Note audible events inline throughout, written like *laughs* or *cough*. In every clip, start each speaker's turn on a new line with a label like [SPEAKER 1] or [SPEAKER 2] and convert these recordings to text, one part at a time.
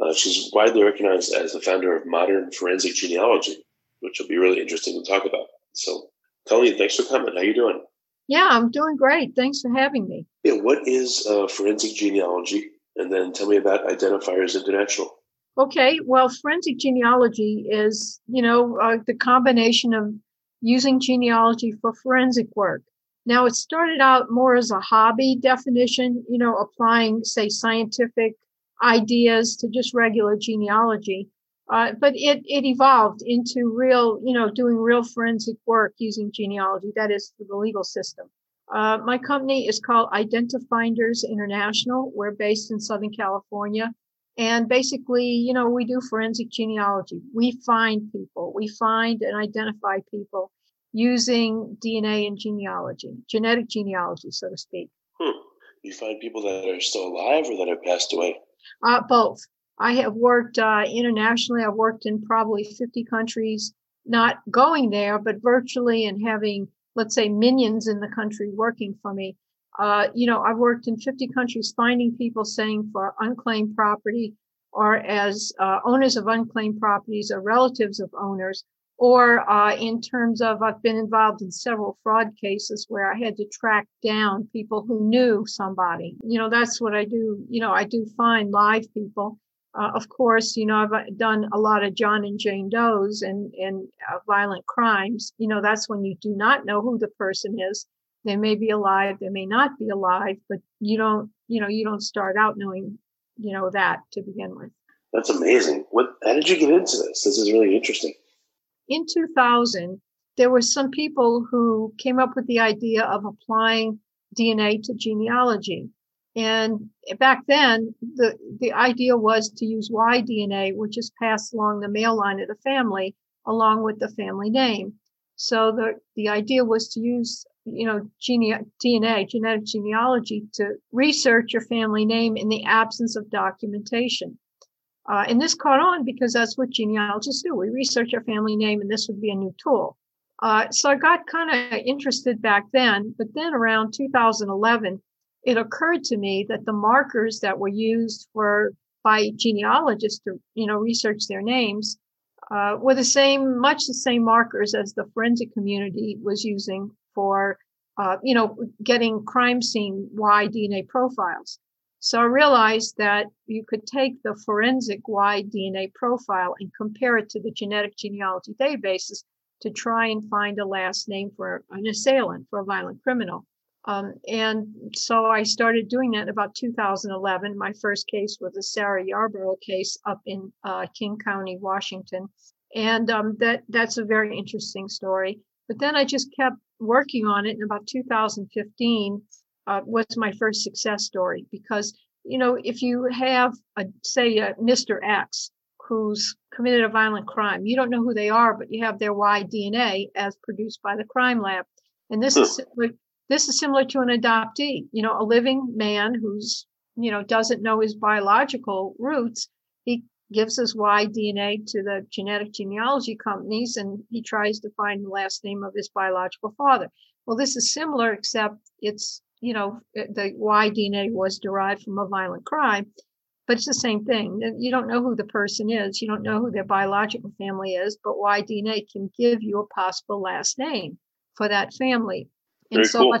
[SPEAKER 1] uh, she's widely recognized as the founder of modern forensic genealogy, which will be really interesting to talk about. So, Colleen, thanks for coming. How you doing?
[SPEAKER 2] Yeah, I'm doing great. Thanks for having me.
[SPEAKER 1] Yeah, what is uh, forensic genealogy? And then tell me about Identifinders International.
[SPEAKER 2] Okay, well, forensic genealogy is, you know, uh, the combination of using genealogy for forensic work. Now, it started out more as a hobby definition, you know, applying, say, scientific ideas to just regular genealogy. Uh, but it, it evolved into real, you know, doing real forensic work using genealogy, that is for the legal system. Uh, my company is called Identifinders International. We're based in Southern California. And basically, you know, we do forensic genealogy. We find people, we find and identify people using DNA and genealogy, genetic genealogy, so to speak.
[SPEAKER 1] Hmm. You find people that are still alive or that have passed away?
[SPEAKER 2] Uh, both. I have worked uh, internationally. I've worked in probably 50 countries, not going there, but virtually and having, let's say, minions in the country working for me. Uh, you know, I've worked in 50 countries finding people saying for unclaimed property or as uh, owners of unclaimed properties or relatives of owners or uh, in terms of I've been involved in several fraud cases where I had to track down people who knew somebody. You know, that's what I do. You know, I do find live people. Uh, of course, you know, I've uh, done a lot of John and Jane Doe's and, and uh, violent crimes. You know, that's when you do not know who the person is. They may be alive, they may not be alive, but you don't, you know, you don't start out knowing, you know, that to begin with.
[SPEAKER 1] That's amazing. What, how did you get into this? This is really interesting
[SPEAKER 2] in 2000, there were some people who came up with the idea of applying DNA to genealogy. And back then, the, the idea was to use Y DNA, which is passed along the male line of the family, along with the family name. So the, the idea was to use, you know, gene, DNA, genetic genealogy, to research your family name in the absence of documentation. Uh, and this caught on because that's what genealogists do. We research our family name, and this would be a new tool. Uh, so I got kind of interested back then, but then around 2011, it occurred to me that the markers that were used for by genealogists to you know research their names uh, were the same, much the same markers as the forensic community was using for uh, you know getting crime scene Y DNA profiles. So I realized that you could take the forensic Y DNA profile and compare it to the genetic genealogy databases to try and find a last name for an assailant, for a violent criminal. Um, and so I started doing that about 2011. My first case was the Sarah Yarborough case up in uh, King County, Washington. And um, that that's a very interesting story. But then I just kept working on it. In about 2015, uh, was my first success story because you know if you have a say a Mr. X who's committed a violent crime, you don't know who they are, but you have their Y DNA as produced by the crime lab, and this is similar, this is similar to an adoptee. You know, a living man who's you know doesn't know his biological roots. He gives his Y DNA to the genetic genealogy companies and he tries to find the last name of his biological father. Well, this is similar, except it's you know, eh, the Y DNA was derived from a violent crime, but it's the same thing. You don't know who the person is, you don't know who their biological family is, but Y DNA can give you a possible last name for that family.
[SPEAKER 1] Very
[SPEAKER 2] and so,
[SPEAKER 1] cool.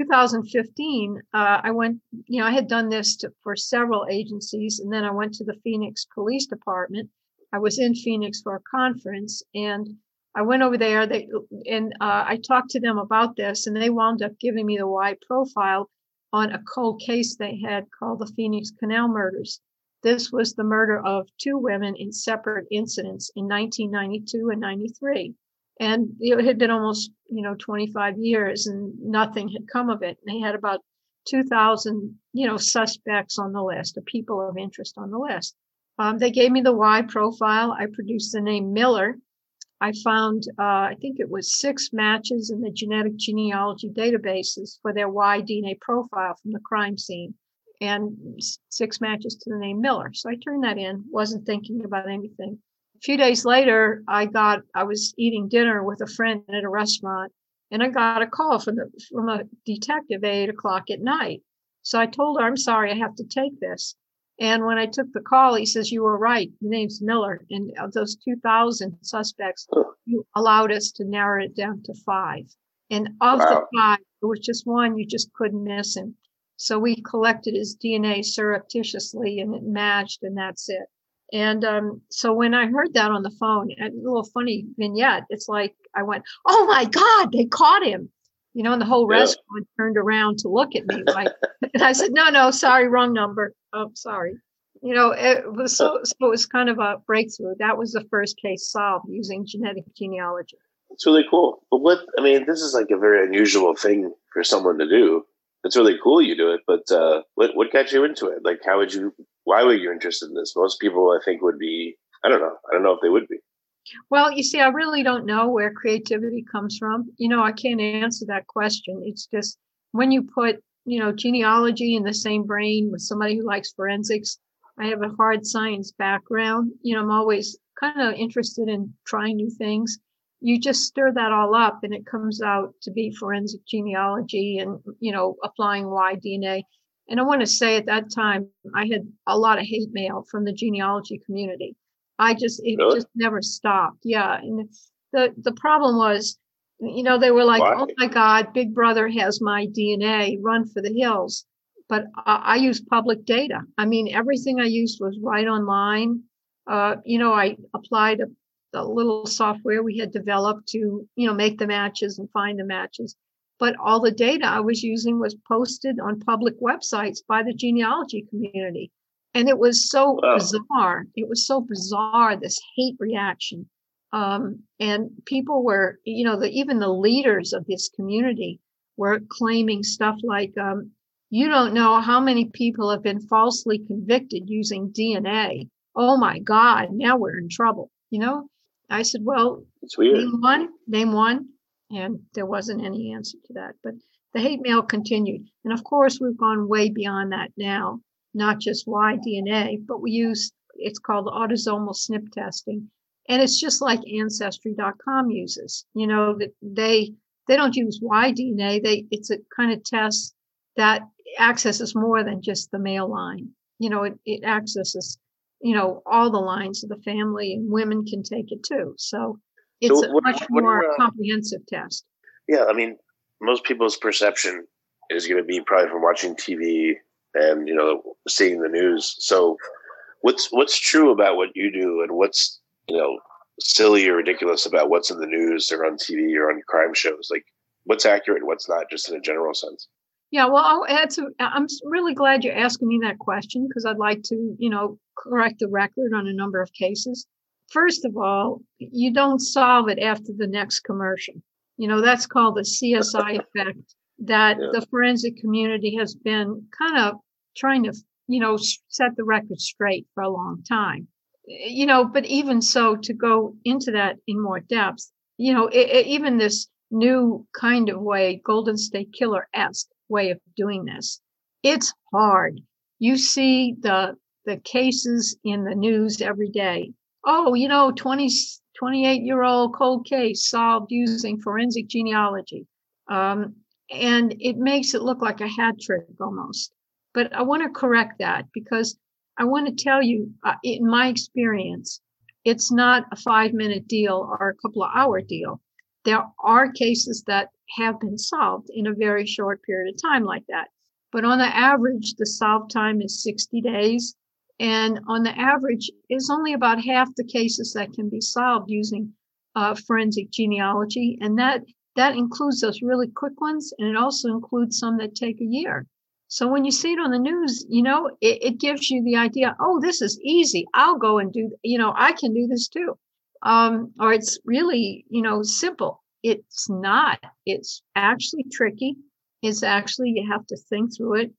[SPEAKER 2] 2015, uh, I went, you know, I had done this to, for several agencies, and then I went to the Phoenix Police Department. I was in Phoenix for a conference, and I went over there they, and uh, I talked to them about this, and they wound up giving me the Y profile on a cold case they had called the Phoenix Canal murders. This was the murder of two women in separate incidents in 1992 and 93. And it had been almost, you know, 25 years and nothing had come of it. And they had about 2,000, you know, suspects on the list, or people of interest on the list. Um, they gave me the Y profile. I produced the name Miller. I found, uh, I think it was six matches in the genetic genealogy databases for their Y DNA profile from the crime scene and six matches to the name Miller. So I turned that in, wasn't thinking about anything. A few days later, I got, I was eating dinner with a friend at a restaurant and I got a call from the, from a detective at eight o'clock at night. So I told her, I'm sorry, I have to take this. And when I took the call, he says, You were right. The name's Miller. And of those 2,000 suspects, you allowed us to narrow it down to five. And of wow. the five, there was just one, you just couldn't miss him. So we collected his DNA surreptitiously and it matched, and that's it. And um, so when I heard that on the phone, a little funny vignette, it's like I went, "Oh my God, they caught him!" You know, and the whole yeah. restaurant turned around to look at me, like, *laughs* and I said, "No, no, sorry, wrong number. Oh, sorry." You know, it was so, so it was kind of a breakthrough. That was the first case solved using genetic genealogy.
[SPEAKER 1] It's really cool. But what I mean, this is like a very unusual thing for someone to do it's really cool you do it, but uh, what what got you into it? Like, how would you? Why were you interested in this? Most people, I think, would be. I don't know. I don't know if they would be.
[SPEAKER 2] Well, you see, I really don't know where creativity comes from. You know, I can't answer that question. It's just when you put, you know, genealogy in the same brain with somebody who likes forensics. I have a hard science background. You know, I'm always kind of interested in trying new things you just stir that all up and it comes out to be forensic genealogy and you know applying y dna and i want to say at that time i had a lot of hate mail from the genealogy community i just it really? just never stopped. Yeah and the the problem was you know they were like Why? oh my god big brother has my dna run for the hills. But I, I use public data. I mean everything i used was right online. Uh, you know i applied a the little software we had developed to you know make the matches and find the matches. But all the data i was using was posted on public websites by the genealogy community and it was so wow. bizarre it was so bizarre this hate reaction um, and people were you know the, even the leaders of this community were claiming stuff like um, you don't know how many people have been falsely convicted using dna oh my god now we're in trouble you know I said, well,
[SPEAKER 1] it's weird.
[SPEAKER 2] name one, name one. And there wasn't any answer to that. But the hate mail continued. And of course, we've gone way beyond that now, not just Y DNA, but we use it's called autosomal SNP testing. And it's just like ancestry.com uses. You know, that they they don't use Y DNA. They it's a kind of test that accesses more than just the male line. You know, it, it accesses you know all the lines of the family and women can take it too so it's so what, a much more uh, comprehensive test
[SPEAKER 1] yeah i mean most people's perception is going to be probably from watching tv and you know seeing the news so what's what's true about what you do and what's you know silly or ridiculous about what's in the news or on tv or on crime shows like what's accurate and what's not just in a general sense
[SPEAKER 2] yeah, well, I'll add to. I'm really glad you're asking me that question because I'd like to, you know, correct the record on a number of cases. First of all, you don't solve it after the next commercial. You know, that's called the CSI *laughs* effect that yeah. the forensic community has been kind of trying to, you know, set the record straight for a long time. You know, but even so, to go into that in more depth, you know, it, it, even this new kind of way, Golden State Killer esque way of doing this. It's hard. You see the the cases in the news every day. Oh, you know, 20, 28 year old cold case solved using forensic genealogy. Um, and it makes it look like a hat trick almost. But I want to correct that because I want to tell you, uh, in my experience, it's not a five minute deal or a couple of hour deal. There are cases that have been solved in a very short period of time like that. But on the average, the solve time is 60 days. And on the average, is only about half the cases that can be solved using uh, forensic genealogy. And that that includes those really quick ones, and it also includes some that take a year. So when you see it on the news, you know, it, it gives you the idea, oh, this is easy. I'll go and do, you know, I can do this too. Um, or it's really, you know, simple. It's not. It's actually tricky. It's actually you have to think through it.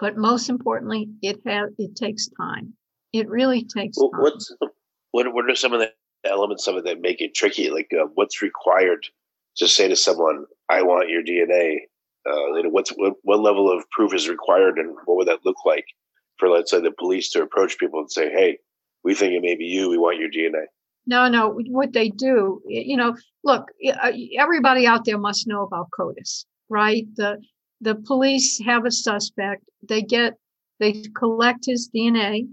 [SPEAKER 2] But most importantly, it has it takes time. It really takes
[SPEAKER 1] Well,
[SPEAKER 2] time.
[SPEAKER 1] what's what? What are some of the elements of it that make it tricky? Like, uh, what's required to say to someone, "I want your DNA"? Uh, you know, what's what, what level of proof is required, and what would that look like for, let's say, the police to approach people and say, "Hey, we think it may be you. We want your DNA."
[SPEAKER 2] No, no. What they do, you know, look, uh, everybody out there must know about CODIS, right? The the police have a suspect. They get they collect his DNA.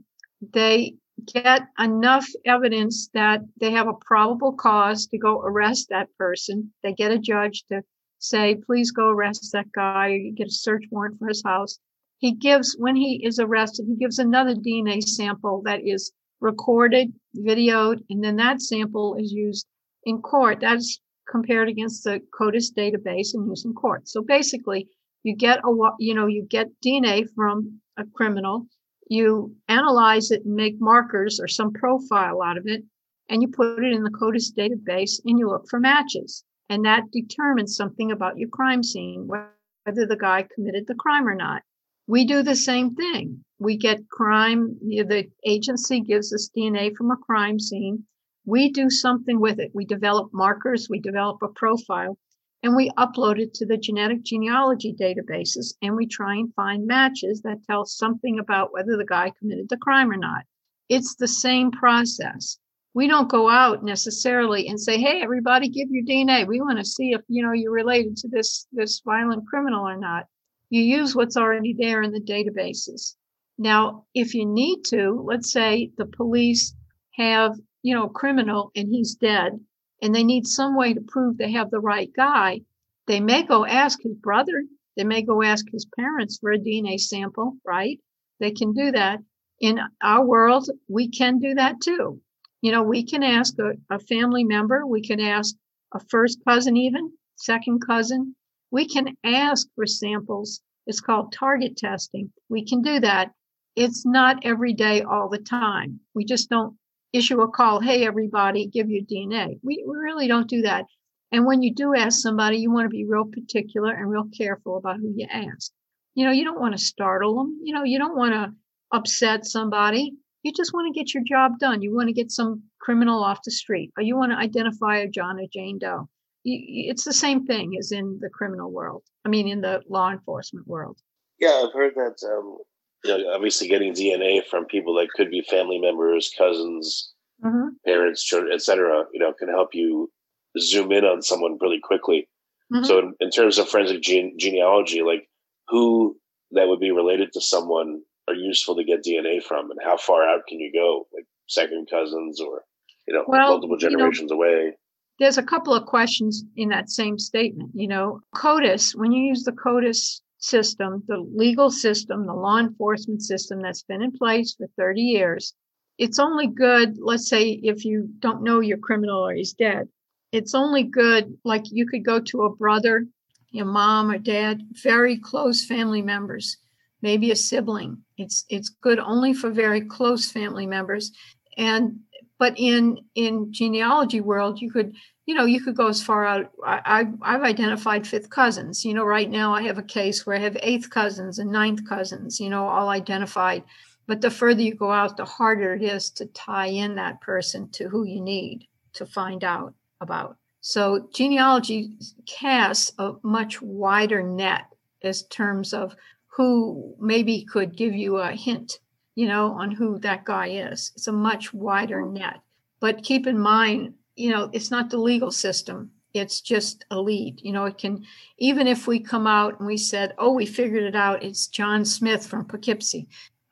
[SPEAKER 2] They get enough evidence that they have a probable cause to go arrest that person. They get a judge to say, please go arrest that guy, or you get a search warrant for his house. He gives, when he is arrested, he gives another DNA sample that is recorded, videoed, and then that sample is used in court. That's compared against the CODIS database and used in court. So basically, you get a you know you get DNA from a criminal, you analyze it and make markers or some profile out of it, and you put it in the CODIS database and you look for matches, and that determines something about your crime scene, whether the guy committed the crime or not. We do the same thing. We get crime, the agency gives us DNA from a crime scene. We do something with it. We develop markers, we develop a profile, and we upload it to the genetic genealogy databases and we try and find matches that tell something about whether the guy committed the crime or not. It's the same process. We don't go out necessarily and say, "Hey, everybody, give your DNA. We want to see if you know you're related to this this violent criminal or not." You use what's already there in the databases. Now, if you need to, let's say the police have, you know, a criminal and he's dead, and they need some way to prove they have the right guy, they may go ask his brother, they may go ask his parents for a DNA sample, right? They can do that. In our world, we can do that too. You know, we can ask a, a family member, we can ask a first cousin, even second cousin. We can ask for samples. It's called target testing. We can do that. It's not every day, all the time. We just don't issue a call, hey, everybody, give your DNA. We, we really don't do that. And when you do ask somebody, you want to be real particular and real careful about who you ask. You know, you don't want to startle them. You know, you don't want to upset somebody. You just want to get your job done. You want to get some criminal off the street, or you want to identify a John or Jane Doe. It's the same thing as in the criminal world. I mean, in the law enforcement world.
[SPEAKER 1] Yeah, I've heard that. Um, you know, obviously, getting DNA from people that could be family members, cousins,
[SPEAKER 2] Mm-hmm.
[SPEAKER 1] parents, children, etc., you know, can help you zoom in on someone really quickly.
[SPEAKER 2] Mhm.
[SPEAKER 1] So, in, in terms of forensic gene- genealogy, like who that would be related to someone are useful to get DNA from, and how far out can you go, like second cousins or you know
[SPEAKER 2] Well,
[SPEAKER 1] multiple
[SPEAKER 2] you know-
[SPEAKER 1] generations away?
[SPEAKER 2] there's a couple of questions in that same statement. You know, CODIS, when you use the CODIS system, the legal system, the law enforcement system that's been in place for 30 years, it's only good, let's say, if you don't know your criminal or he's dead. It's only good, like you could go to a brother, your mom or dad, very close family members, maybe a sibling. It's it's good only for very close family members. And but in in genealogy world, you could you know, you could go as far out. I, I've, I've identified fifth cousins. You know, right now I have a case where I have eighth cousins and ninth cousins, you know, all identified. But the further you go out, the harder it is to tie in that person to who you need to find out about. So genealogy casts a much wider net as terms of who maybe could give you a hint, you know, on who that guy is. It's a much wider net. But keep in mind, you know, it's not the legal system. It's just a lead. You know, it can, even if we come out and we said, oh, we figured it out, it's John Smith from Poughkeepsie.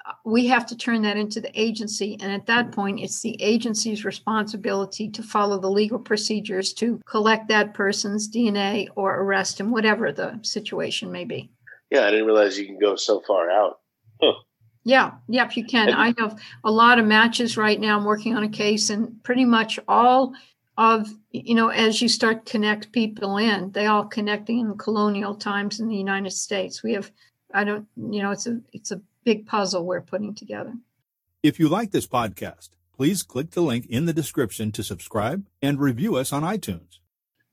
[SPEAKER 2] uh, We have to turn that into the agency. And at that point, it's the agency's responsibility to follow the legal procedures to collect that person's DNA or arrest him, whatever the situation may be.
[SPEAKER 1] Yeah, I didn't realize you can go so far out.
[SPEAKER 2] Yeah, yep, you can. I have a lot of matches right now. I'm working on a case, and pretty much all of you know, as you start to connect people in, they all connecting in colonial times in the United States. We have I don't, you know, it's a it's a big puzzle we're putting together.
[SPEAKER 3] If you like this podcast, please click the link in the description to subscribe and review us on iTunes.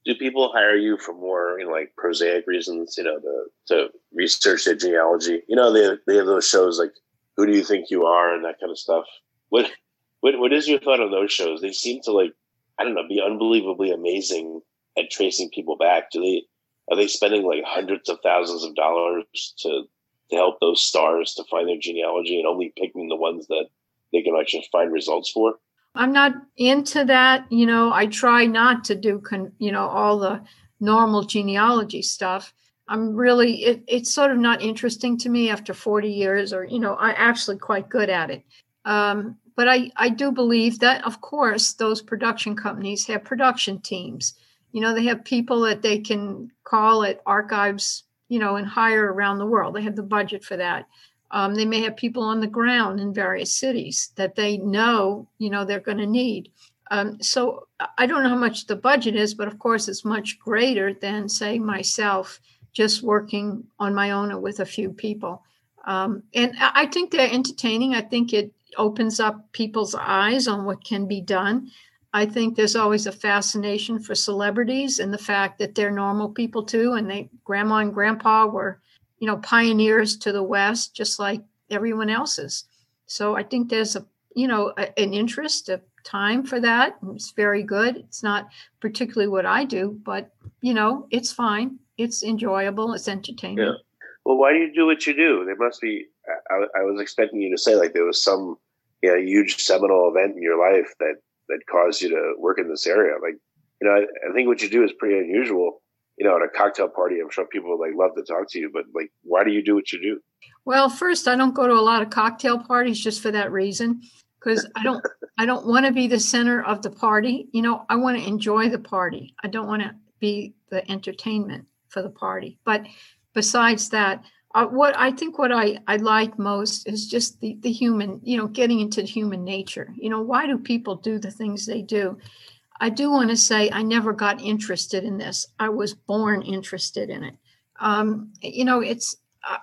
[SPEAKER 1] Do people hire you for more, you know, like prosaic reasons, you know, to, to research their genealogy? You know, they, they have those shows like Who Do You Think You Are and that kind of stuff. What what what is your thought on those shows? They seem to like, I don't know, be unbelievably amazing at tracing people back. Do they are they spending like hundreds of thousands of dollars to to help those stars to find their genealogy and only picking the ones that they can actually find results for?
[SPEAKER 2] I'm not into that. You know, I try not to do, con, you know, all the normal genealogy stuff. I'm really, it, it's sort of not interesting to me after 40 years, or, you know, I'm actually quite good at it. Um, but I, I do believe that, of course, those production companies have production teams. You know, they have people that they can call at archives, you know, and hire around the world. They have the budget for that. Um, they may have people on the ground in various cities that they know, you know, they're going to need. Um, so I don't know how much the budget is, but of course it's much greater than, say, myself just working on my own or with a few people. Um, and I think they're entertaining. I think it opens up people's eyes on what can be done. I think there's always a fascination for celebrities and the fact that they're normal people too, and they grandma and grandpa were you know, pioneers to the West, just like everyone else's. So I think there's a, you know, a, an interest, a time for that. It's very good. It's not particularly what I do, but you know, it's fine. It's enjoyable. It's entertaining. Yeah.
[SPEAKER 1] Well, why do you do what you do? There must be. I, I was expecting you to say like there was some, you know, huge seminal event in your life that that caused you to work in this area. Like, you know, I, I think what you do is pretty unusual you know, at a cocktail party, I'm sure people would like love to talk to you, but like, why do you do what you do?
[SPEAKER 2] Well, first, I don't go to a lot of cocktail parties just for that reason, because I don't, I don't want to be the center of the party. You know, I want to enjoy the party. I don't want to be the entertainment for the party. But besides that, uh, what I think what I, I like most is just the, the human, you know, getting into human nature. You know, why do people do the things they do? I do want to say I never got interested in this. I was born interested in it. Um, you know, it's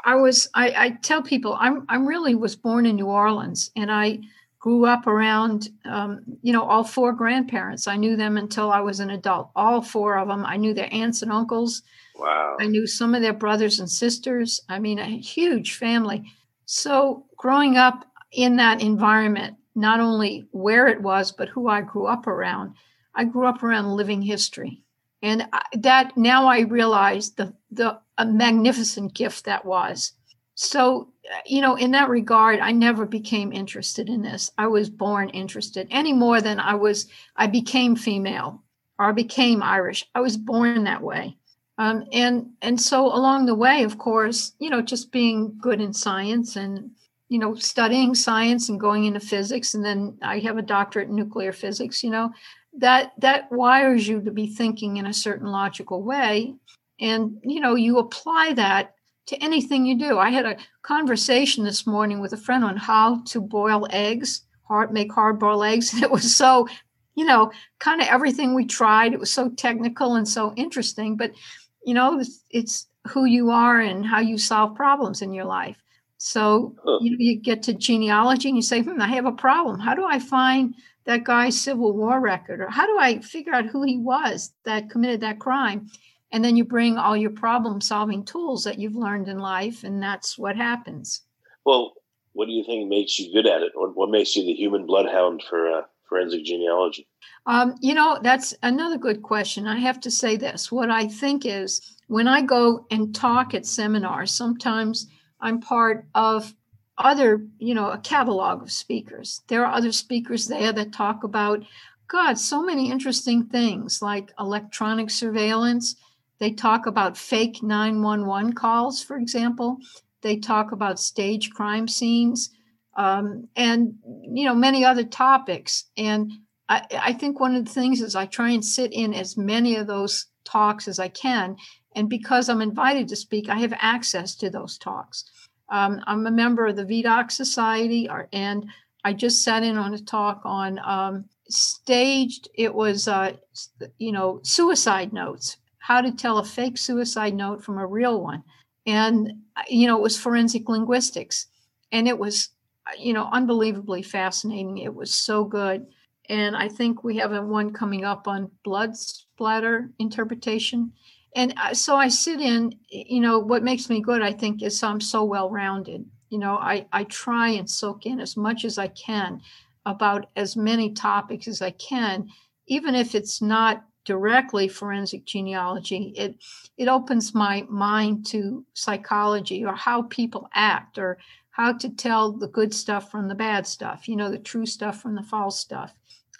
[SPEAKER 2] I was I, I, tell people I'm I'm really was born in New Orleans and I grew up around um, you know all four grandparents. I knew them until I was an adult. All four of them. I knew their aunts and uncles.
[SPEAKER 1] Wow.
[SPEAKER 2] I knew some of their brothers and sisters. I mean, a huge family. So growing up in that environment, not only where it was, but who I grew up around I grew up around living history. And that now I realize the, the a magnificent gift that was. So, you know, in that regard, I never became interested in this. I was born interested any more than I was, I became female or I became Irish. I was born that way. Um, and and so along the way, of course, you know, just being good in science and you know studying science and going into physics, and then I have a doctorate in nuclear physics. You know, that that wires you to be thinking in a certain logical way and you know you apply that to anything you do i had a conversation this morning with a friend on how to boil eggs hard make hard boiled eggs *laughs* it was so you know kind of everything we tried it was so technical and so interesting but you know it's, it's who you are and how you solve problems in your life so you, you get to genealogy and you say hmm, i have a problem how do i find that guy's Civil War record? Or how do I figure out who he was that committed that crime? And then you bring all your problem solving tools that you've learned in life, and that's what happens.
[SPEAKER 1] Well, what do you think makes you good at it? What, what makes you the human bloodhound for uh, forensic genealogy?
[SPEAKER 2] Um, you know, that's another good question. I have to say this. What I think is when I go and talk at seminars, sometimes I'm part of other, you know, a catalog of speakers. There are other speakers there that talk about, God, so many interesting things like electronic surveillance. They talk about fake 911 calls, for example. They talk about stage crime scenes um, and, you know, many other topics. And I, I think one of the things is I try and sit in as many of those talks as I can. And because I'm invited to speak, I have access to those talks. Um, I'm a member of the Vidocq Society, and I just sat in on a talk on um, staged. It was, uh, you know, suicide notes. How to tell a fake suicide note from a real one. And, you know, it was forensic linguistics. And it was, Uh, you know, unbelievably fascinating. It was so good. And I think we have one coming up on blood splatter interpretation. And uh, so I sit in, you know, what makes me good, I think, is I'm so well rounded. You know, I, I try and soak in as much as I can about as many topics as I can, even if it's not directly forensic genealogy it it opens my mind to psychology or how people act or how to tell the good stuff from the bad stuff you know the true stuff from the false stuff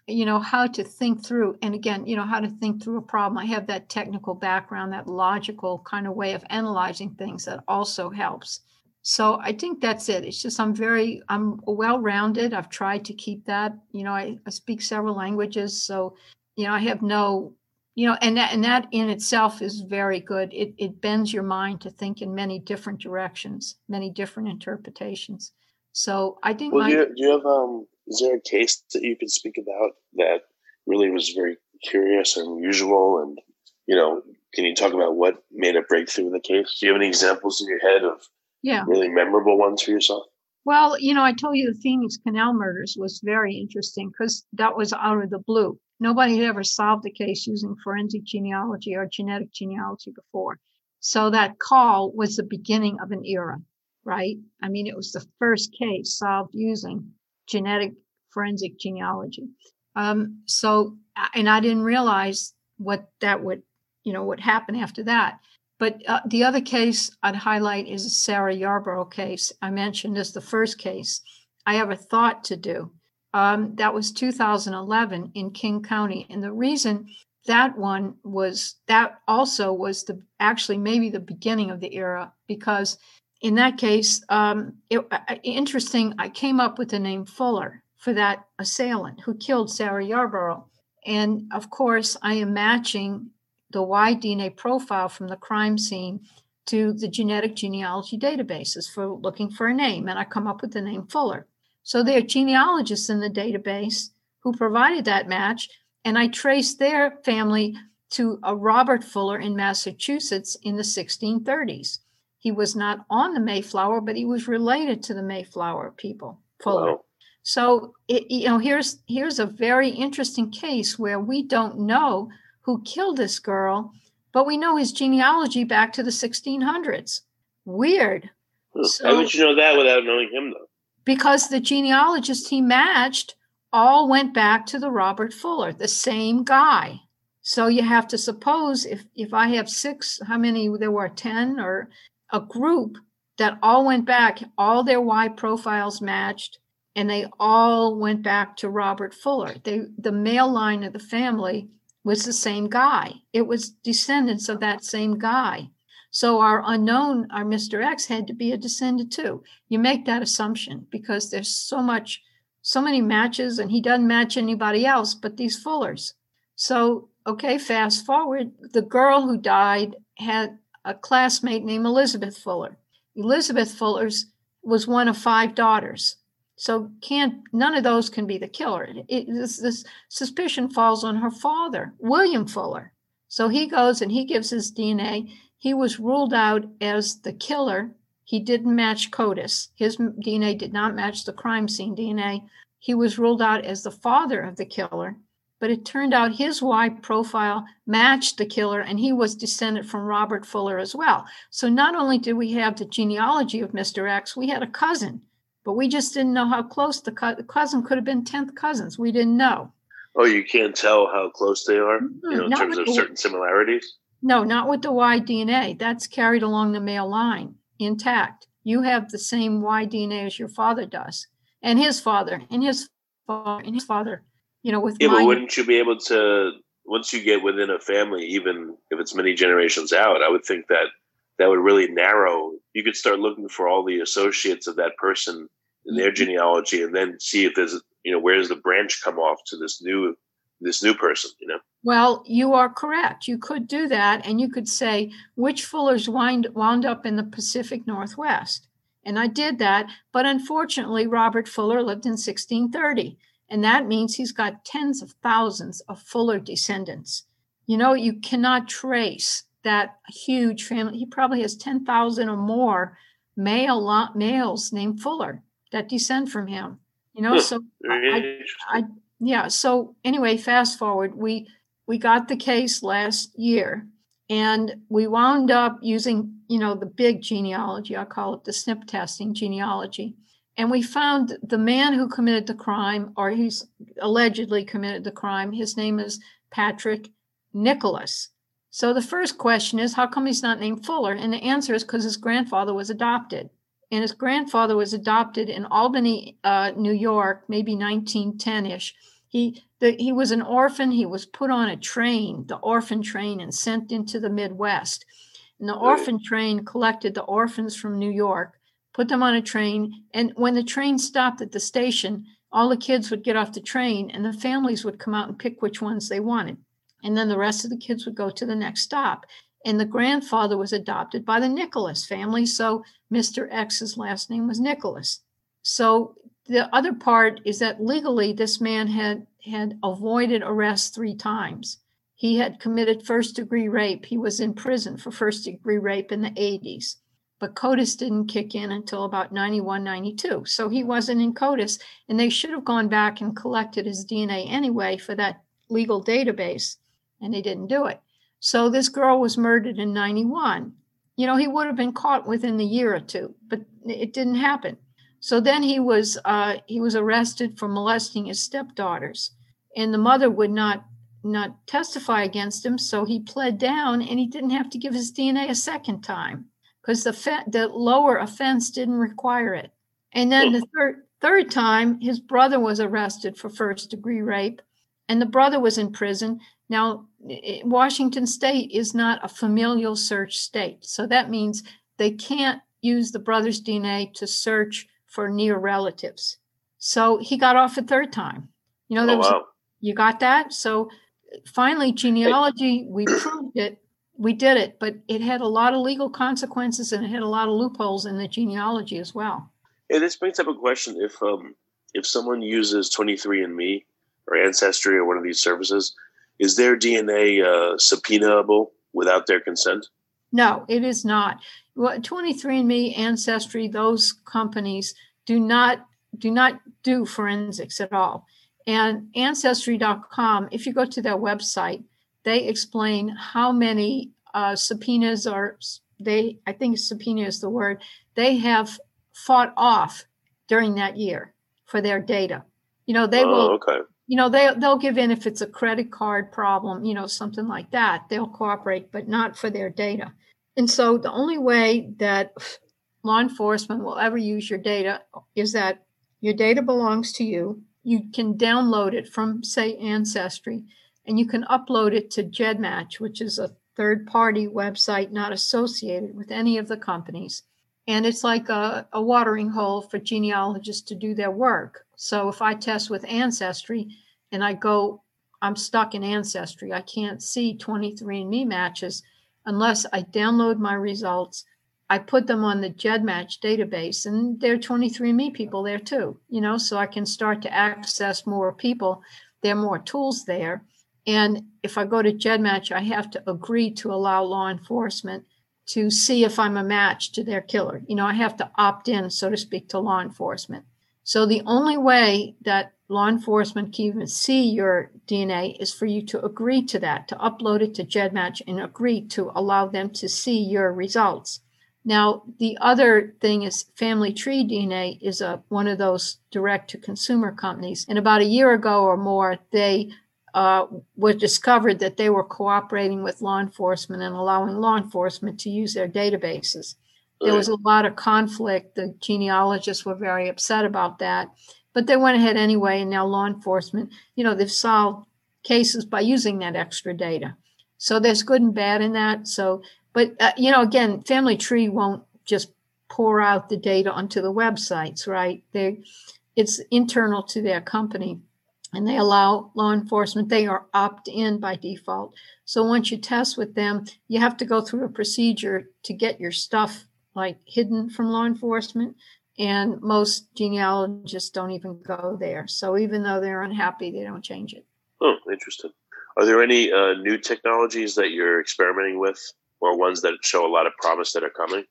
[SPEAKER 2] you know how to think through and again you know how to think through a problem. I have that technical background that logical kind of way of analyzing things that also helps. So i think that's it. It's just i'm very i'm well rounded i've tried to keep that you know I, I speak several languages so you know i have no you know and that and that in itself is very good. It, it bends your mind to think in many different directions many different interpretations. So i think
[SPEAKER 1] well
[SPEAKER 2] my,
[SPEAKER 1] do, you, do you have um is there a case that you could speak about that really was very curious and unusual and you know can you talk about what made a breakthrough in the case? Do you have any examples in your head of
[SPEAKER 2] yeah.
[SPEAKER 1] really memorable ones for yourself?
[SPEAKER 2] Well you know i told you the phoenix canal murders was very interesting because that was out of the blue Nobody had ever solved a case using forensic genealogy or genetic genealogy before. So that call was the beginning of an era, right? I mean, it was the first case solved using genetic forensic genealogy. Um, so, and I didn't realize what that would, you know, what happened after that. But uh, the other case I'd highlight is the Sarah Yarborough case I mentioned as the first case I ever thought to do. Um, that was 2011 in King County. And the reason that one was that also was the actually maybe the beginning of the era because in that case, um, it, uh, interesting, I came up with the name Fuller for that assailant who killed Sarah Yarborough. And of course, I am matching the Y DNA profile from the crime scene to the genetic genealogy databases for looking for a name. And I come up with the name Fuller. So there are genealogists in the database who provided that match, and I traced their family to a Robert Fuller in Massachusetts in the 1630s. He was not on the Mayflower, but he was related to the Mayflower people, Fuller. Wow. So it, you know, here's here's a very interesting case where we don't know who killed this girl, but we know his genealogy back to the 1600s. Weird. Hmm.
[SPEAKER 1] So, How would you know that without knowing him, though?
[SPEAKER 2] Because the genealogist he matched all went back to the Robert Fuller, the same guy. So you have to suppose if if I have six, how many there were 10 or a group that all went back, all their Y profiles matched, and they all went back to Robert Fuller. They the male line of the family was the same guy. It was descendants of that same guy. So our unknown, our Mr. X, had to be a descendant too. You make that assumption because there's so much, so many matches, and he doesn't match anybody else but these Fullers. So, okay, fast forward. The girl who died had a classmate named Elizabeth Fuller. Elizabeth Fuller's was one of five daughters. So can't none of those can be the killer. It, this, this suspicion falls on her father, William Fuller. So he goes and he gives his DNA he was ruled out as the killer. He didn't match CODIS. His DNA did not match the crime scene DNA. He was ruled out as the father of the killer, but it turned out his Y profile matched the killer and he was descended from Robert Fuller as well. So not only did we have the genealogy of Mr. X, we had a cousin, but we just didn't know how close the, co- the cousin could have been 10th cousins. We didn't know.
[SPEAKER 1] Oh, you can't tell how close they are, mm-hmm. you know, in not terms of certain similarities?
[SPEAKER 2] No, not with the Y DNA. That's carried along the male line intact. You have the same Y DNA as your father does, and his father, and his father, and his father. You know, with
[SPEAKER 1] yeah, but wouldn't you be able to once you get within a family, even if it's many generations out? I would think that that would really narrow. You could start looking for all the associates of that person in their mm-hmm. genealogy, and then see if there's you know where's the branch come off to this new this new person. You know.
[SPEAKER 2] Well, you are correct. You could do that, and you could say which Fullers wind, wound up in the Pacific Northwest. And I did that, but unfortunately, Robert Fuller lived in 1630, and that means he's got tens of thousands of Fuller descendants. You know, you cannot trace that huge family. He probably has 10,000 or more male males named Fuller that descend from him. You know, hmm. so I, I, yeah. So anyway, fast forward, we we got the case last year, and we wound up using you know the big genealogy. I call it the SNP testing genealogy, and we found the man who committed the crime, or he's allegedly committed the crime. His name is Patrick Nicholas. So the first question is, how come he's not named Fuller? And the answer is because his grandfather was adopted. And his grandfather was adopted in Albany, uh, New York, maybe 1910 ish. He, the, he was an orphan. He was put on a train, the orphan train, and sent into the Midwest. And the orphan train collected the orphans from New York, put them on a train. And when the train stopped at the station, all the kids would get off the train and the families would come out and pick which ones they wanted. And then the rest of the kids would go to the next stop. And the grandfather was adopted by the Nicholas family. So Mr. X's last name was Nicholas. So the other part is that legally this man had had avoided arrest three times. He had committed first degree rape. He was in prison for first degree rape in the 80s. But CODIS didn't kick in until about 91, 92. So he wasn't in CODIS, and they should have gone back and collected his DNA anyway for that legal database and they didn't do it. So this girl was murdered in 91. You know, he would have been caught within the year or two, but it didn't happen. So then he was uh, he was arrested for molesting his stepdaughters, and the mother would not not testify against him. So he pled down, and he didn't have to give his DNA a second time because the fe- the lower offense didn't require it. And then the third third time, his brother was arrested for first degree rape, and the brother was in prison. Now, Washington state is not a familial search state. So that means they can't use the brother's DNA to search for near relatives. So he got off a third time. You know,
[SPEAKER 1] oh,
[SPEAKER 2] was,
[SPEAKER 1] wow.
[SPEAKER 2] you got that? So finally, genealogy, we proved it. We did it, but it had a lot of legal consequences and it had a lot of loopholes in the genealogy as well.
[SPEAKER 1] And this brings up a question. If um if someone uses 23andMe or Ancestry or one of these services, is their DNA uh, subpoenaable without their consent?
[SPEAKER 2] No, it is not. Well, 23andMe, Ancestry, those companies do not do not do forensics at all. And Ancestry.com, if you go to their website, they explain how many uh, subpoenas are they. I think subpoena is the word they have fought off during that year for their data. You know, they
[SPEAKER 1] oh,
[SPEAKER 2] will
[SPEAKER 1] okay
[SPEAKER 2] you know they they'll give in if it's a credit card problem you know something like that. They'll cooperate but not for their data. And so the only way that law enforcement will ever use your data is that your data belongs to you. You can download it from say ancestry and you can upload it to gedmatch which is a third party website not associated with any of the companies. And it's like a, a watering hole for genealogists to do their work so if I test with Ancestry and I go, I'm stuck in Ancestry, I can't see 23andMe matches unless I download my results. I put them on the GEDmatch database, and there are 23andMe people there too, you know, so I can start to access more people. There are more tools there. And if I go to GEDmatch, I have to agree to allow law enforcement to see if I'm a match to their killer. You know, I have to opt in, so to speak, to law enforcement. So the only way that law enforcement can even see your DNA is for you to agree to that, to upload it to GEDmatch and agree to allow them to see your results. Now, the other thing is Family Tree DNA is a one of those direct to consumer companies. And about a year ago or more, they uh, was discovered that they were cooperating with law enforcement and allowing law enforcement to use their databases. There was a lot of conflict. The genealogists were very upset about that, but they went ahead anyway. And now law enforcement, you know, they've solved cases by using that extra data. So there's good and bad in that. So, but uh, you know, again, Family Tree won't just pour out the data onto the websites, right? They, it's internal to their company, and they allow law enforcement. They are opt in by default. So once you test with them, you have to go through a procedure to get your stuff like hidden from law enforcement. And most genealogists don't even go there. So even though they're unhappy, they don't change it.
[SPEAKER 1] Oh, interesting. Are there any uh, new technologies that you're experimenting with or ones that show a lot of promise that are coming?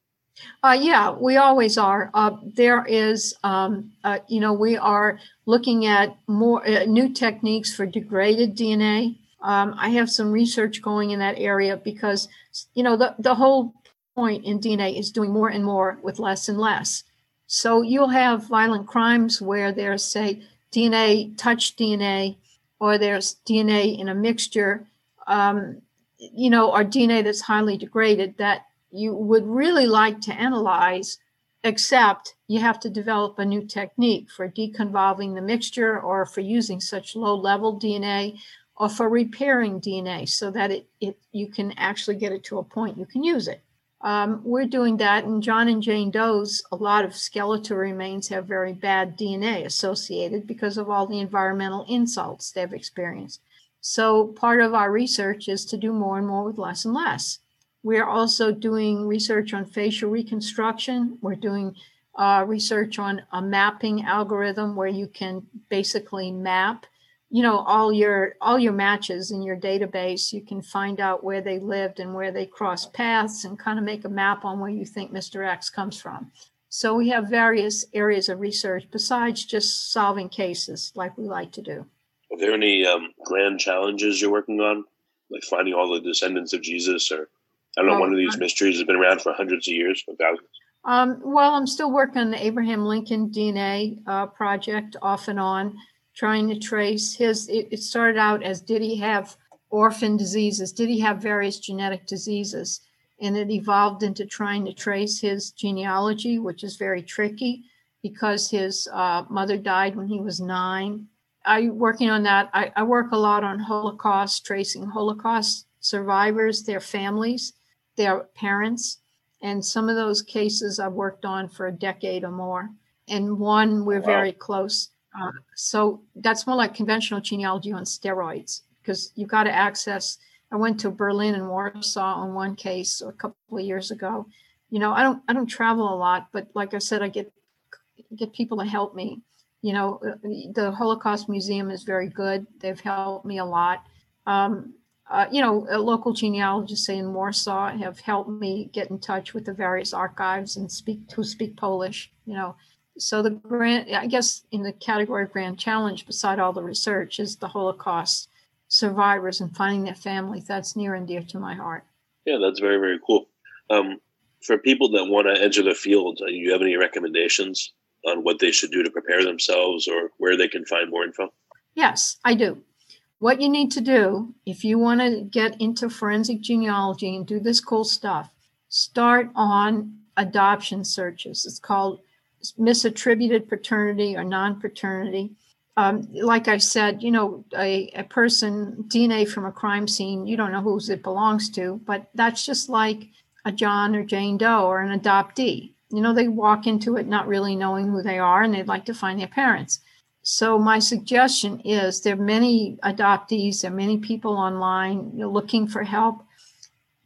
[SPEAKER 2] Uh, yeah, we always are. Uh, there is, um, uh, you know, we are looking at more uh, new techniques for degraded DNA. Um, I have some research going in that area because, you know, the, the whole point in DNA is doing more and more with less and less. So you'll have violent crimes where there's, say, DNA, touch DNA, or there's DNA in a mixture, um, you know, or DNA that's highly degraded that you would really like to analyze, except you have to develop a new technique for deconvolving the mixture or for using such low level DNA or for repairing DNA so that it, it you can actually get it to a point you can use it. Um, we're doing that, and John and Jane Doe's, a lot of skeletal remains have very bad DNA associated because of all the environmental insults they've experienced. So, part of our research is to do more and more with less and less. We're also doing research on facial reconstruction. We're doing uh, research on a mapping algorithm where you can basically map you know all your all your matches in your database you can find out where they lived and where they crossed paths and kind of make a map on where you think mr x comes from. So we have various areas of research besides just solving cases like we like to do.
[SPEAKER 1] Are there any um, grand challenges you're working on? Like finding all the descendants of jesus or I don't know, one of these mysteries has been around for hundreds of years, for thousands.
[SPEAKER 2] Um, well, I'm still working on the Abraham Lincoln DNA uh, project off and on, trying to trace his. It, it, started out as did he have orphan diseases? Did he have various genetic diseases? And it evolved into trying to trace his genealogy, which is very tricky because his uh, mother died when he was nine. I'm working on that. I, I work a lot on Holocaust, tracing Holocaust survivors, their families their parents. And some of those cases I've worked on for a decade or more. And one we're wow. very close. Uh, so that's more like conventional genealogy on steroids because you've got to access. I went to Berlin and Warsaw on one case a couple of years ago. You know, I don't I don't travel a lot, but like I said, I get get people to help me. You know, uh, the Holocaust Museum is very good. They've helped me a lot. Um, uh, you know, local genealogists say in Warsaw have helped me get in touch with the various archives and speak who speak Polish. You know, so the grand, I guess, in the category of grand challenge, beside all the research, is the Holocaust survivors and finding their families. That's near and dear to my heart.
[SPEAKER 1] Yeah, that's very very cool. Um, for people that want to enter the field, do uh, you have any recommendations on what they should do to prepare themselves or where they can find more info?
[SPEAKER 2] Yes, I do what you need to do if you want to get into forensic genealogy and do this cool stuff, start on adoption searches. It's called misattributed paternity or non paternity. Um, like I said, you know, a, a person, DNA from a crime scene, you don't know whose it belongs to, but that's just like a John or Jane Doe or an adoptee. You know, they walk into it not really knowing who they are and they'd like to find their parents. So my suggestion is there are many adoptees, there are many people online looking for help.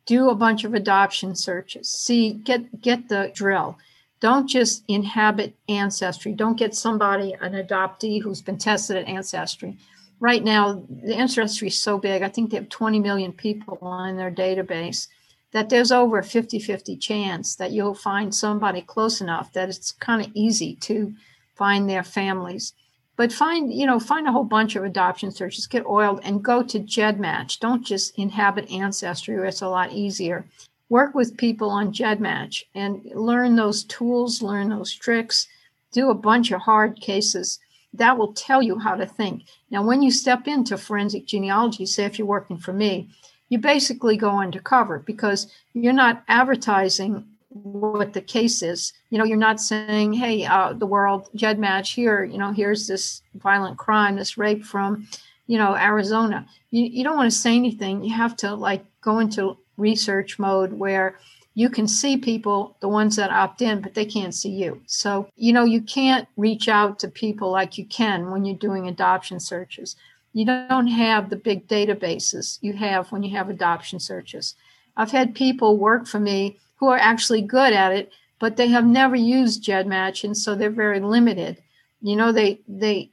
[SPEAKER 2] Do a bunch of adoption searches. See, get get the drill. Don't just inhabit ancestry. Don't get somebody, an adoptee who's been tested at ancestry. Right now, the ancestry is so big, I think they have 20 million people in their database, that there's over a 50 50 chance that you'll find somebody close enough that it's kind of easy to find their families but find you know find a whole bunch of adoption searches get oiled and go to gedmatch don't just inhabit ancestry where it's a lot easier work with people on gedmatch and learn those tools learn those tricks do a bunch of hard cases that will tell you how to think now when you step into forensic genealogy say if you're working for me you basically go undercover because you're not advertising what the case is. You know, you're not saying, "Hey, uh, the world GEDmatch here. You know, here's this violent crime, this rape from, you know, Arizona." You you don't want to say anything. You have to like go into research mode where you can see people, the ones that opt in, but they can't see you. So you know, you can't reach out to people like you can when you're doing adoption searches. You don't have the big databases you have when you have adoption searches. I've had people work for me who are actually good at it, but they have never used GEDmatch, and so they're very limited. You know, they they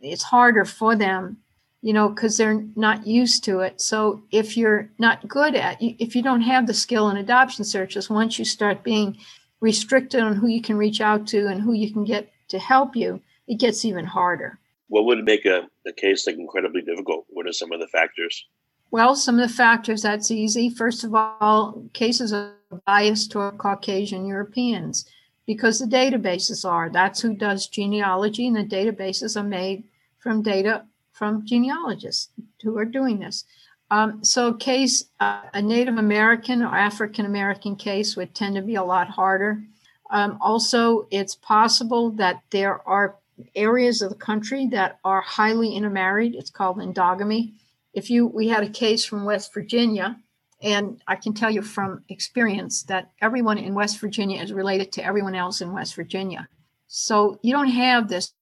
[SPEAKER 2] it's harder for them. You know, because they're not used to it. So if you're not good at, if you don't have the skill in adoption searches, once you start being restricted on who you can reach out to and who you can get to help you, it gets even harder.
[SPEAKER 1] What would make a, a case like incredibly difficult? What are some of the factors?
[SPEAKER 2] Well, some of the factors that's easy. First of all, cases are biased toward Caucasian Europeans because the databases are. That's who does genealogy, and the databases are made from data from genealogists who are doing this. Um, so, case, uh, a Native American or African American case would tend to be a lot harder. Um, also, it's possible that there are areas of the country that are highly intermarried. It's called endogamy. If you, we had a case from West Virginia, and I can tell you from experience that everyone in West Virginia is related to everyone else in West Virginia. So you don't have this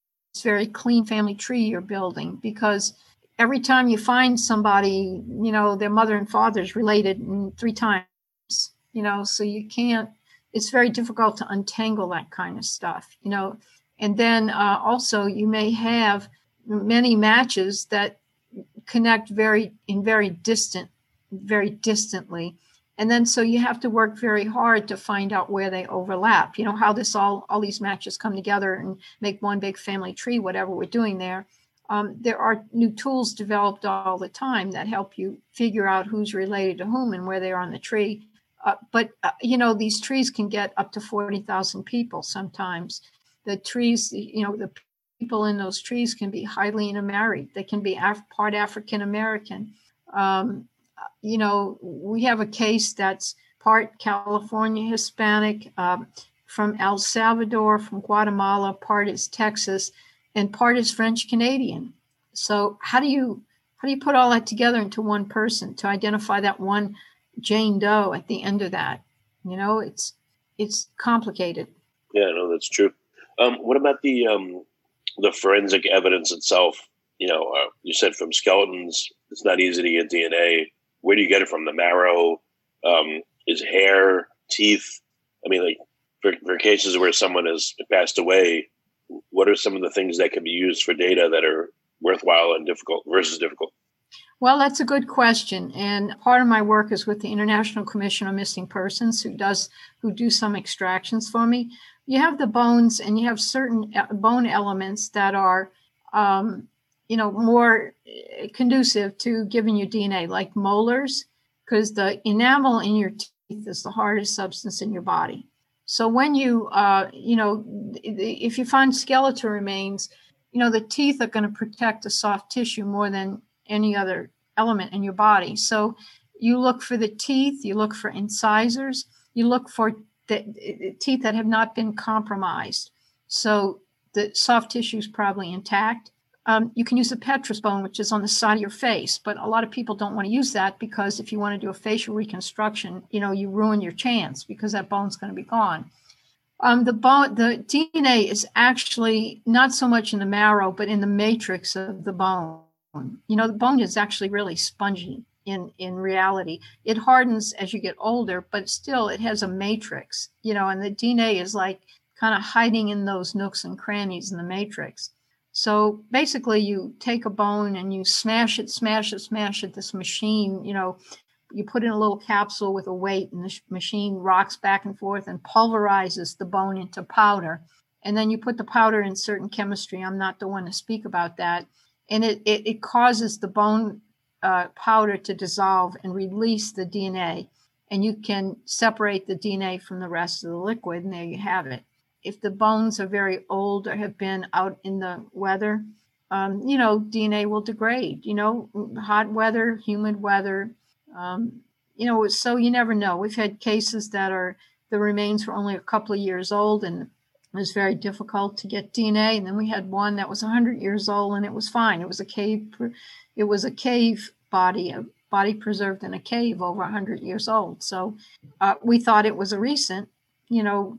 [SPEAKER 2] very clean family tree you're building because every time you find somebody, you know, their mother and father is related three times, you know, so you can't, it's very difficult to untangle that kind of stuff, you know. And then uh, also, you may have many matches that connect very in very distant, very distantly and then so you have to work very hard to find out where they overlap you know how this all all these matches come together and make one big family tree whatever we're doing there. Um, there are new tools developed all the time that help you figure out who's related to whom and where they are on the tree. Uh, but uh, you know these trees can get up to 40,000 people sometimes. The trees you know the people in those trees can be highly intermarried they can be Af- part african american. Um, you know, we have a case that's part California Hispanic, um, from El Salvador, from Guatemala, part is Texas, and part is French Canadian. So how do you how do you put all that together into one person to identify that one Jane Doe at the end of that? You know, it's it's complicated.
[SPEAKER 1] Yeah, no, that's true. Um, what about the um, the forensic evidence itself? You know, uh, you said from skeletons, it's not easy to get DNA where do you get it from? The marrow, um, is hair, teeth. I mean, like for, for cases where someone has passed away, what are some of the things that can be used for data that are worthwhile and difficult versus difficult?
[SPEAKER 2] Well, that's a good question, and part of my work is with the International Commission on Missing Persons, who does who do some extractions for me. You have the bones, and you have certain uh, bone elements that are um, you know, more eh, conducive to giving you DNA, like molars, because the enamel in your teeth is the hardest substance in your body. So when you, uh, you know, if you find skeletal remains, you know, the teeth are going to protect the soft tissue more than any other element in your body. So you look for the teeth, you look for incisors, you look for the, the teeth that have not been compromised. So the soft tissue is probably intact. Um, you can use a petrous bone, which is on the side of your face, but a lot of people don't want to use that because if you want to do a facial reconstruction, you know, you ruin your chance because that bone's going to be gone. Um, the bone, the DNA is actually not so much in the marrow, but in the matrix of the bone. You know, the bone is actually really spongy in in reality. It hardens as you get older, but still it has a matrix. You know, and the DNA is like kind of hiding in those nooks and crannies in the matrix. So basically, you take a bone and you smash it, smash it, smash it. This machine, you know, you put in a little capsule with a weight, and the machine rocks back and forth and pulverizes the bone into powder. And then you put the powder in certain chemistry. I'm not the one to speak about that. And it, it, it causes the bone uh, powder to dissolve and release the DNA. And you can separate the DNA from the rest of the liquid, and there you have it if the bones are very old or have been out in the weather, um, you know, DNA will degrade. You know, hot weather, humid weather. Um, you know, so you never know. We've had cases that are the remains were only a couple of years old and it was very difficult to get DNA. And then we had one that was 100 years old and it was fine. It was a cave. It was a cave body, a body preserved in a cave over 100 years old. So uh, we thought it was a recent you know,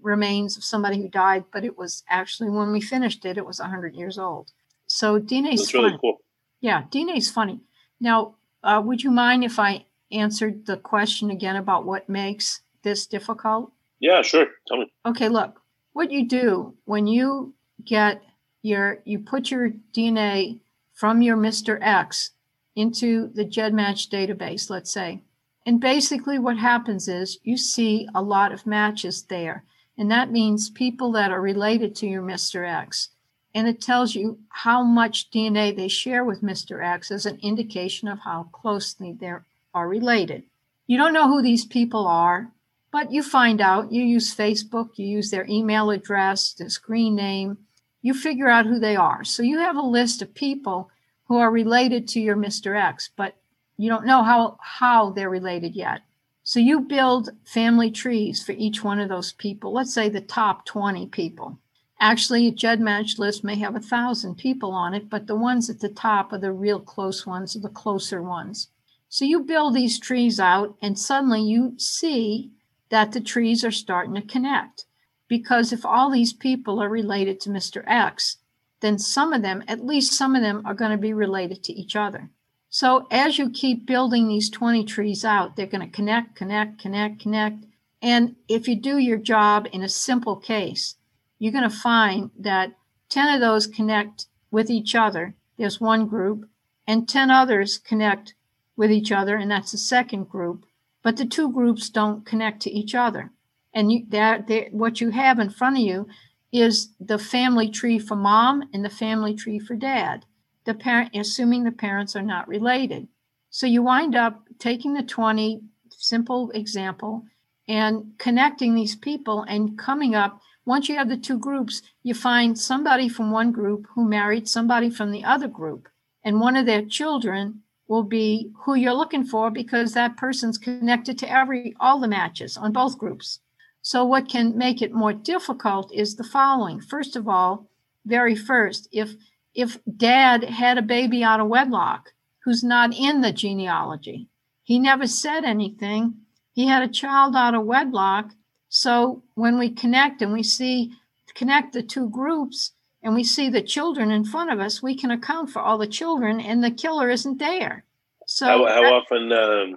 [SPEAKER 2] remains of somebody who died, but it was actually when we finished it, it was 100 years old. So DNA is
[SPEAKER 1] really funny. cool.
[SPEAKER 2] Yeah, DNA is funny. Now, uh, would you mind if I answered the question again about what makes this difficult?
[SPEAKER 1] Yeah, sure. Tell me.
[SPEAKER 2] Okay, look, what you do when you get your, you put your DNA from your Mr. X into the GEDmatch database, let's say. And basically, what happens is you see a lot of matches there. And that means people that are related to your Mr. X. And it tells you how much DNA they share with Mr. X as an indication of how closely they are related. You don't know who these people are, but you find out. You use Facebook, you use their email address, their screen name, you figure out who they are. So you have a list of people who are related to your Mr. X, but you don't know how, how they're related yet. So you build family trees for each one of those people. Let's say the top 20 people. Actually, a GEDmatch list may have a thousand people on it, but the ones at the top are the real close ones, the closer ones. So you build these trees out, and suddenly you see that the trees are starting to connect. Because if all these people are related to Mr. X, then some of them, at least some of them, are going to be related to each other. So as you keep building these 20 trees out, they're going to connect, connect, connect, connect. And if you do your job in a simple case, you're going to find that 10 of those connect with each other. There's one group, and 10 others connect with each other, and that's the second group. But the two groups don't connect to each other. And you, that, what you have in front of you is the family tree for mom and the family tree for dad the parent, assuming the parents are not related. So you wind up taking the 20 simple example and connecting these people and coming up. Once you have the two groups, you find somebody from one group who married somebody from the other group, and one of their children will be who you're looking for because that person's connected to every all the matches on both groups. So what can make it more difficult is the following. First of all, very first, if if dad had a baby out of wedlock who's not in the genealogy. He never said anything. He had a child out of wedlock. So when we connect and we see, connect the two groups and we see the children in front of us, we can account for all the children and the killer isn't there. So
[SPEAKER 1] how, how that, often um,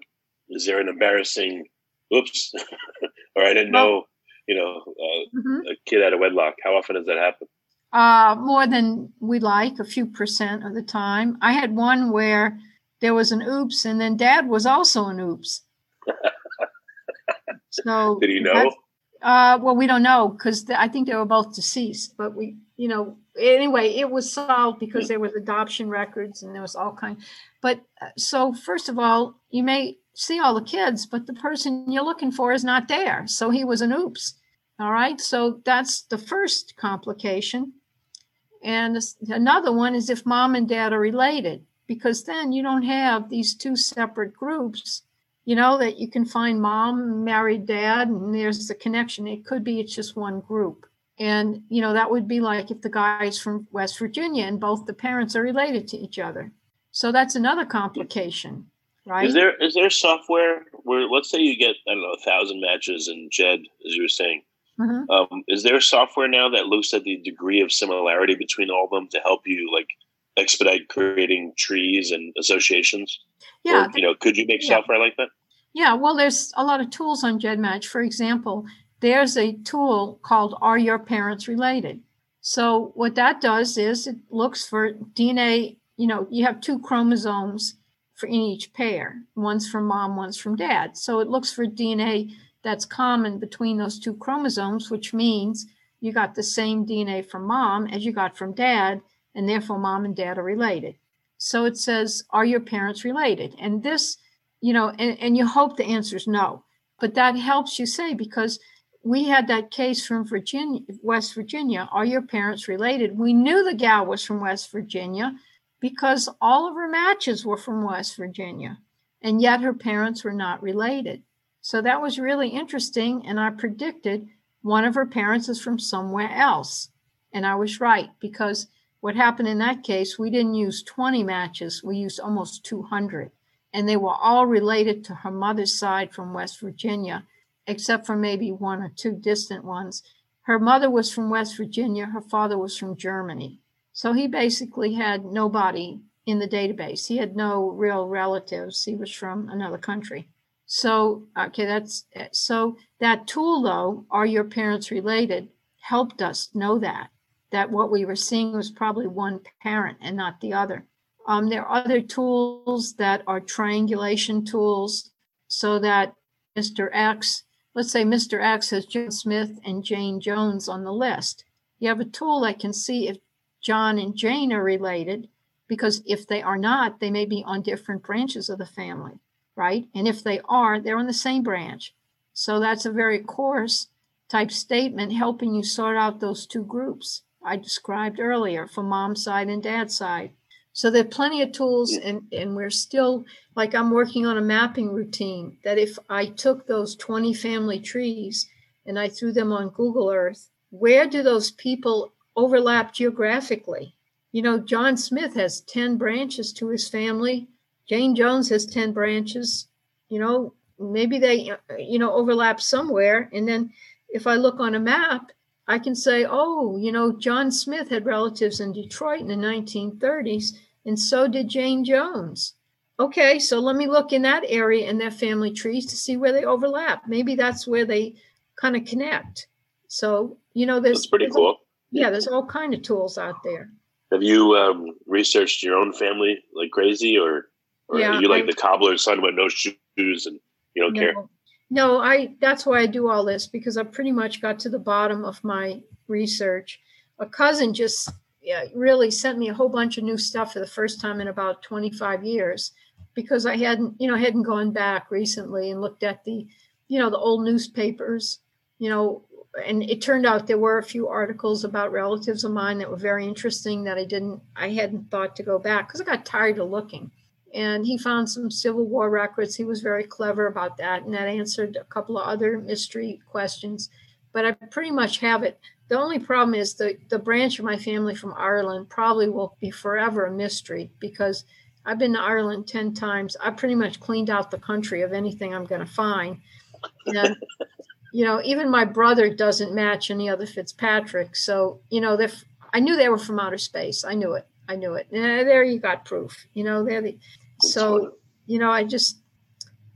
[SPEAKER 1] is there an embarrassing, oops, *laughs* or I didn't well, know, you know, uh, mm-hmm. a kid out of wedlock? How often does that happen?
[SPEAKER 2] Uh, more than we like, a few percent of the time. I had one where there was an oops, and then dad was also an oops. *laughs*
[SPEAKER 1] so did he know?
[SPEAKER 2] Uh, well, we don't know because th- I think they were both deceased. But we, you know, anyway, it was solved because there was adoption records and there was all kind. But uh, so first of all, you may see all the kids, but the person you're looking for is not there. So he was an oops. All right. So that's the first complication. And another one is if mom and dad are related, because then you don't have these two separate groups, you know, that you can find mom, married dad, and there's the connection. It could be it's just one group. And, you know, that would be like if the guy's from West Virginia and both the parents are related to each other. So that's another complication, right?
[SPEAKER 1] Is there is there software where let's say you get, I don't know, a thousand matches in Jed, as you were saying, Mm-hmm. Um, is there software now that looks at the degree of similarity between all of them to help you like expedite creating trees and associations?
[SPEAKER 2] Yeah.
[SPEAKER 1] Or, you know, could you make yeah. software like that?
[SPEAKER 2] Yeah. Well, there's a lot of tools on GEDmatch. For example, there's a tool called Are Your Parents Related? So what that does is it looks for DNA. You know, you have two chromosomes for in each pair. One's from mom, one's from dad. So it looks for DNA that's common between those two chromosomes, which means you got the same DNA from mom as you got from dad, and therefore mom and dad are related. So it says, Are your parents related? And this, you know, and, and you hope the answer is no. But that helps you say, because we had that case from Virginia, West Virginia. Are your parents related? We knew the gal was from West Virginia because all of her matches were from West Virginia, and yet her parents were not related. So that was really interesting. And I predicted one of her parents is from somewhere else. And I was right because what happened in that case, we didn't use 20 matches, we used almost 200. And they were all related to her mother's side from West Virginia, except for maybe one or two distant ones. Her mother was from West Virginia, her father was from Germany. So he basically had nobody in the database. He had no real relatives. He was from another country. So, okay, that's so that tool though, are your parents related, helped us know that, that what we were seeing was probably one parent and not the other. Um, there are other tools that are triangulation tools so that Mr. X, let's say Mr. X has John Smith and Jane Jones on the list. You have a tool that can see if John and Jane are related, because if they are not, they may be on different branches of the family, right? And if they are, they're on the same branch. So that's a very coarse type statement helping you sort out those two groups I described earlier for mom's side and dad's side. So there are plenty of tools, and, and we're still like I'm working on a mapping routine that if I took those 20 family trees and I threw them on Google Earth, where do those people overlap geographically? You know, John Smith has 10 branches to his family. Jane Jones has 10 branches. You know, maybe they, you know, overlap somewhere. And then if I look on a map, I can say, oh, you know, John Smith had relatives in Detroit in the 1930s, and so did Jane Jones. Okay, so let me look in that area in their family trees to see where they overlap. Maybe that's where they kind of connect. So, you know, there's
[SPEAKER 1] That's pretty
[SPEAKER 2] there's
[SPEAKER 1] cool.
[SPEAKER 2] all- yeah, there's all kind of tools out there.
[SPEAKER 1] Have you um, researched your own family like crazy, or, or
[SPEAKER 2] Yeah,
[SPEAKER 1] you like
[SPEAKER 2] I-
[SPEAKER 1] the cobbler talking about no shoes and you don't care?
[SPEAKER 2] No, no, I that's why I do all this because I pretty much got to the bottom of my research. A cousin just yeah, really sent me a whole bunch of new stuff for the first time in about 25 years because I hadn't, you know, hadn't gone back recently and looked at the, you know, the old newspapers, you know, and it turned out there were a few articles about relatives of mine that were very interesting that I didn't I hadn't thought to go back because I got tired of looking and he found some Civil War records. He was very clever about that, and that answered a couple of other mystery questions. But I pretty much have it. The only problem is the the branch of my family from Ireland probably will be forever a mystery because I've been to Ireland ten times. I pretty much cleaned out the country of anything I'm going to find, and you know even my brother doesn't match any other Fitzpatrick. So you know I knew they were from outer space. I knew it. I knew it. And uh, there you got proof. You know they're the so you know i just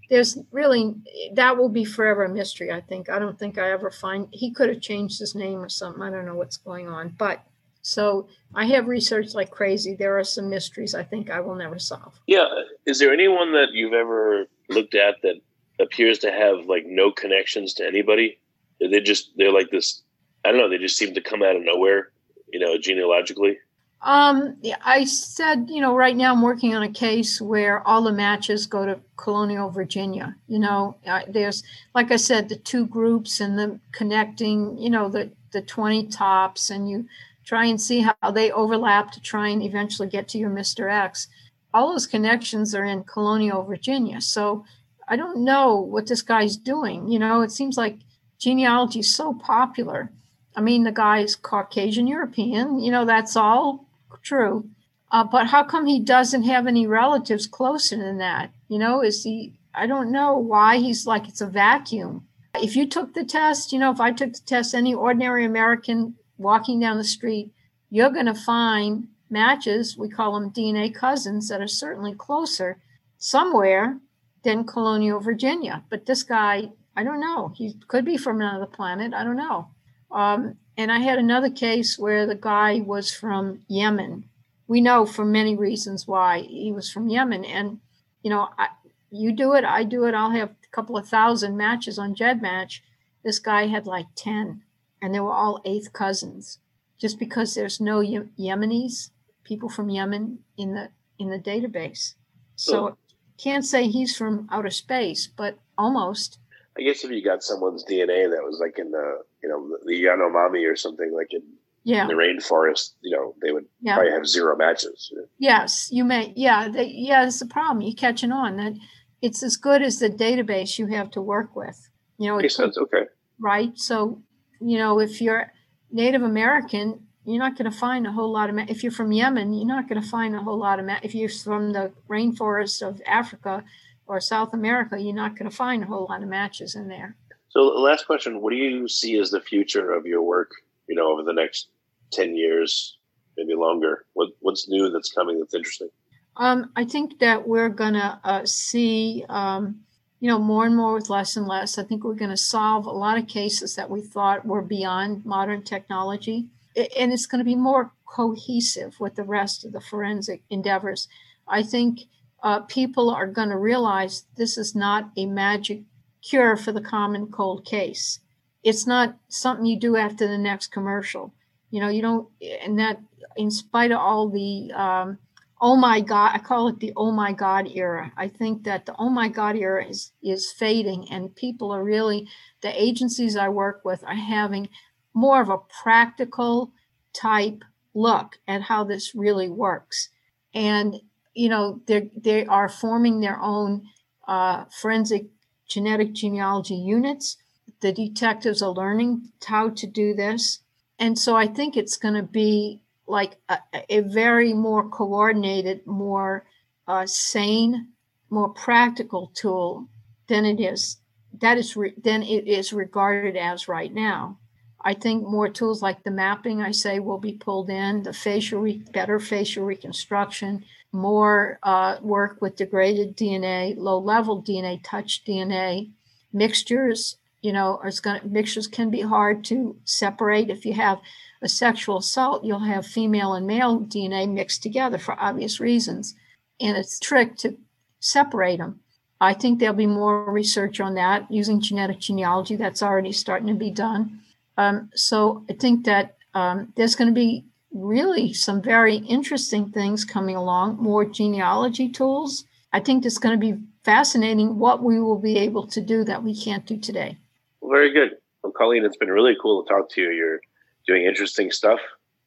[SPEAKER 2] there's really that will be forever a mystery i think i don't think i ever find he could have changed his name or something i don't know what's going on but so i have researched like crazy there are some mysteries i think i will never solve
[SPEAKER 1] Yeah. Is there anyone that you've ever looked at that appears to have like no connections to anybody? They just they're like this. I don't know. They just seem to come out of nowhere. You know, genealogically.
[SPEAKER 2] Um i said you know right now i'm working on a case where all the matches go to colonial virginia you know there's like i said the two groups and the connecting you know the the 20 tops and you try and see how they overlap to try and eventually get to your Mr. X. All those connections are in colonial Virginia. So I don't know what this guy's doing. You know, it seems like genealogy is so popular. I mean, the guy's Caucasian European, you know, that's all true. Uh, but how come he doesn't have any relatives closer than that? You know, is he, I don't know why he's like it's a vacuum. If you took the test, you know, if I took the test, any ordinary American walking down the street, you're going to find matches, we call them DNA cousins, that are certainly closer somewhere than colonial Virginia. But this guy, I don't know. He could be from another planet. I don't know. Um, and I had another case where the guy was from Yemen. We know for many reasons why he was from Yemen. And, you know, I, you do it, I do it. I'll have a couple of thousand matches on GEDmatch. This guy had like 10, and they were all eighth cousins. Just because there's no Ye- Yemenis, people from Yemen in the in the database. So
[SPEAKER 1] Oh.
[SPEAKER 2] can't say he's from outer space, but almost.
[SPEAKER 1] I guess if you got someone's DNA that was like in the you know the Yanomami or something like in
[SPEAKER 2] Yeah.
[SPEAKER 1] the rainforest, you know, they would
[SPEAKER 2] Yeah.
[SPEAKER 1] probably have zero matches.
[SPEAKER 2] Yes, you may. Yeah, they, yeah, that's the problem. You're catching on that it's as good as the database you have to work with. You know,
[SPEAKER 1] Makes sense. Okay.
[SPEAKER 2] right. So, you know, if you're Native American, you're not going to find a whole lot of. Ma- if you're from Yemen, you're not going to find a whole lot of. Ma- if you're from the rainforest of Africa or South America, you're not going to find a whole lot of matches in there.
[SPEAKER 1] So, the last question: What do you see as the future of your work? You know, over the next ten years, maybe longer. What What's new that's coming that's interesting?
[SPEAKER 2] Um, I think that we're gonna uh, see, um, you know, more and more with less and less. I think we're gonna solve a lot of cases that we thought were beyond modern technology, and it's gonna be more cohesive with the rest of the forensic endeavors. I think uh, people are going to realize this is not a magic cure for the common cold case. It's not something you do after the next commercial. You know, you don't, and that in spite of all the, um, oh my God, I call it the oh my God era. I think that the oh my God era is, is fading and people are really, the agencies I work with are having more of a practical type look at how this really works. And, you know, they they are forming their own uh, forensic genetic genealogy units. The detectives are learning how to do this. And so I think it's going to be like a, a, very more coordinated, more uh, sane, more practical tool than it is that is re- than it is regarded as right now. I think more tools like the mapping, I say, will be pulled in, the facial, re- better facial reconstruction, more uh, work with degraded DNA, low level DNA, touch DNA, mixtures. You know, it's going mixtures can be hard to separate. If you have a sexual assault, you'll have female and male DNA mixed together for obvious reasons, and it's a trick to separate them. I think there'll be more research on that using genetic genealogy. That's already starting to be done. Um, so I think that um, there's going to be really some very interesting things coming along, more genealogy tools. I think it's going to be fascinating what we will be able to do that we can't do today.
[SPEAKER 1] Well, very good. Well, Colleen, it's been really cool to talk to you. You're doing interesting stuff,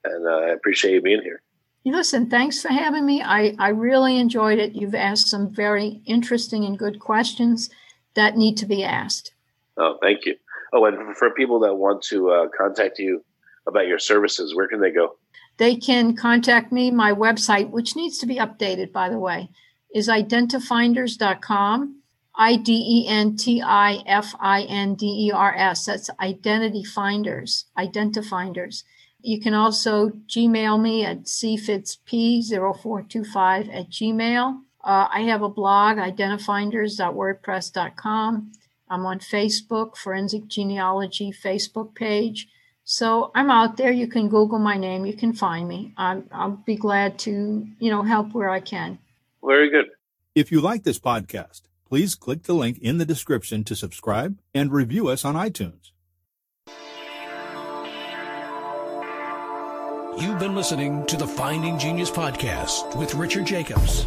[SPEAKER 1] and uh, I appreciate you being here.
[SPEAKER 2] Listen, thanks for having me. I, I really enjoyed it. You've asked some very interesting and good questions that need to be asked.
[SPEAKER 1] Oh, thank you. Oh, and for people that want to uh, contact you about your services, where can they go?
[SPEAKER 2] They can contact me. My website, which needs to be updated, by the way, is identifinders.com. I D E N T I F I N D E R S. That's Identity Finders. Identifinders. You can also Gmail me at cfitzp0425 at gmail. Uh, I have a blog, identifinders.wordpress.com. I'm on Facebook, Forensic Genealogy Facebook page. So I'm out there. You can Google my name. You can find me. I'm, I'll be glad to, you know, help where I can.
[SPEAKER 1] Very good.
[SPEAKER 3] If you like this podcast, please click the link in the description to subscribe and review us on iTunes.
[SPEAKER 4] You've been listening to the Finding Genius podcast with Richard Jacobs.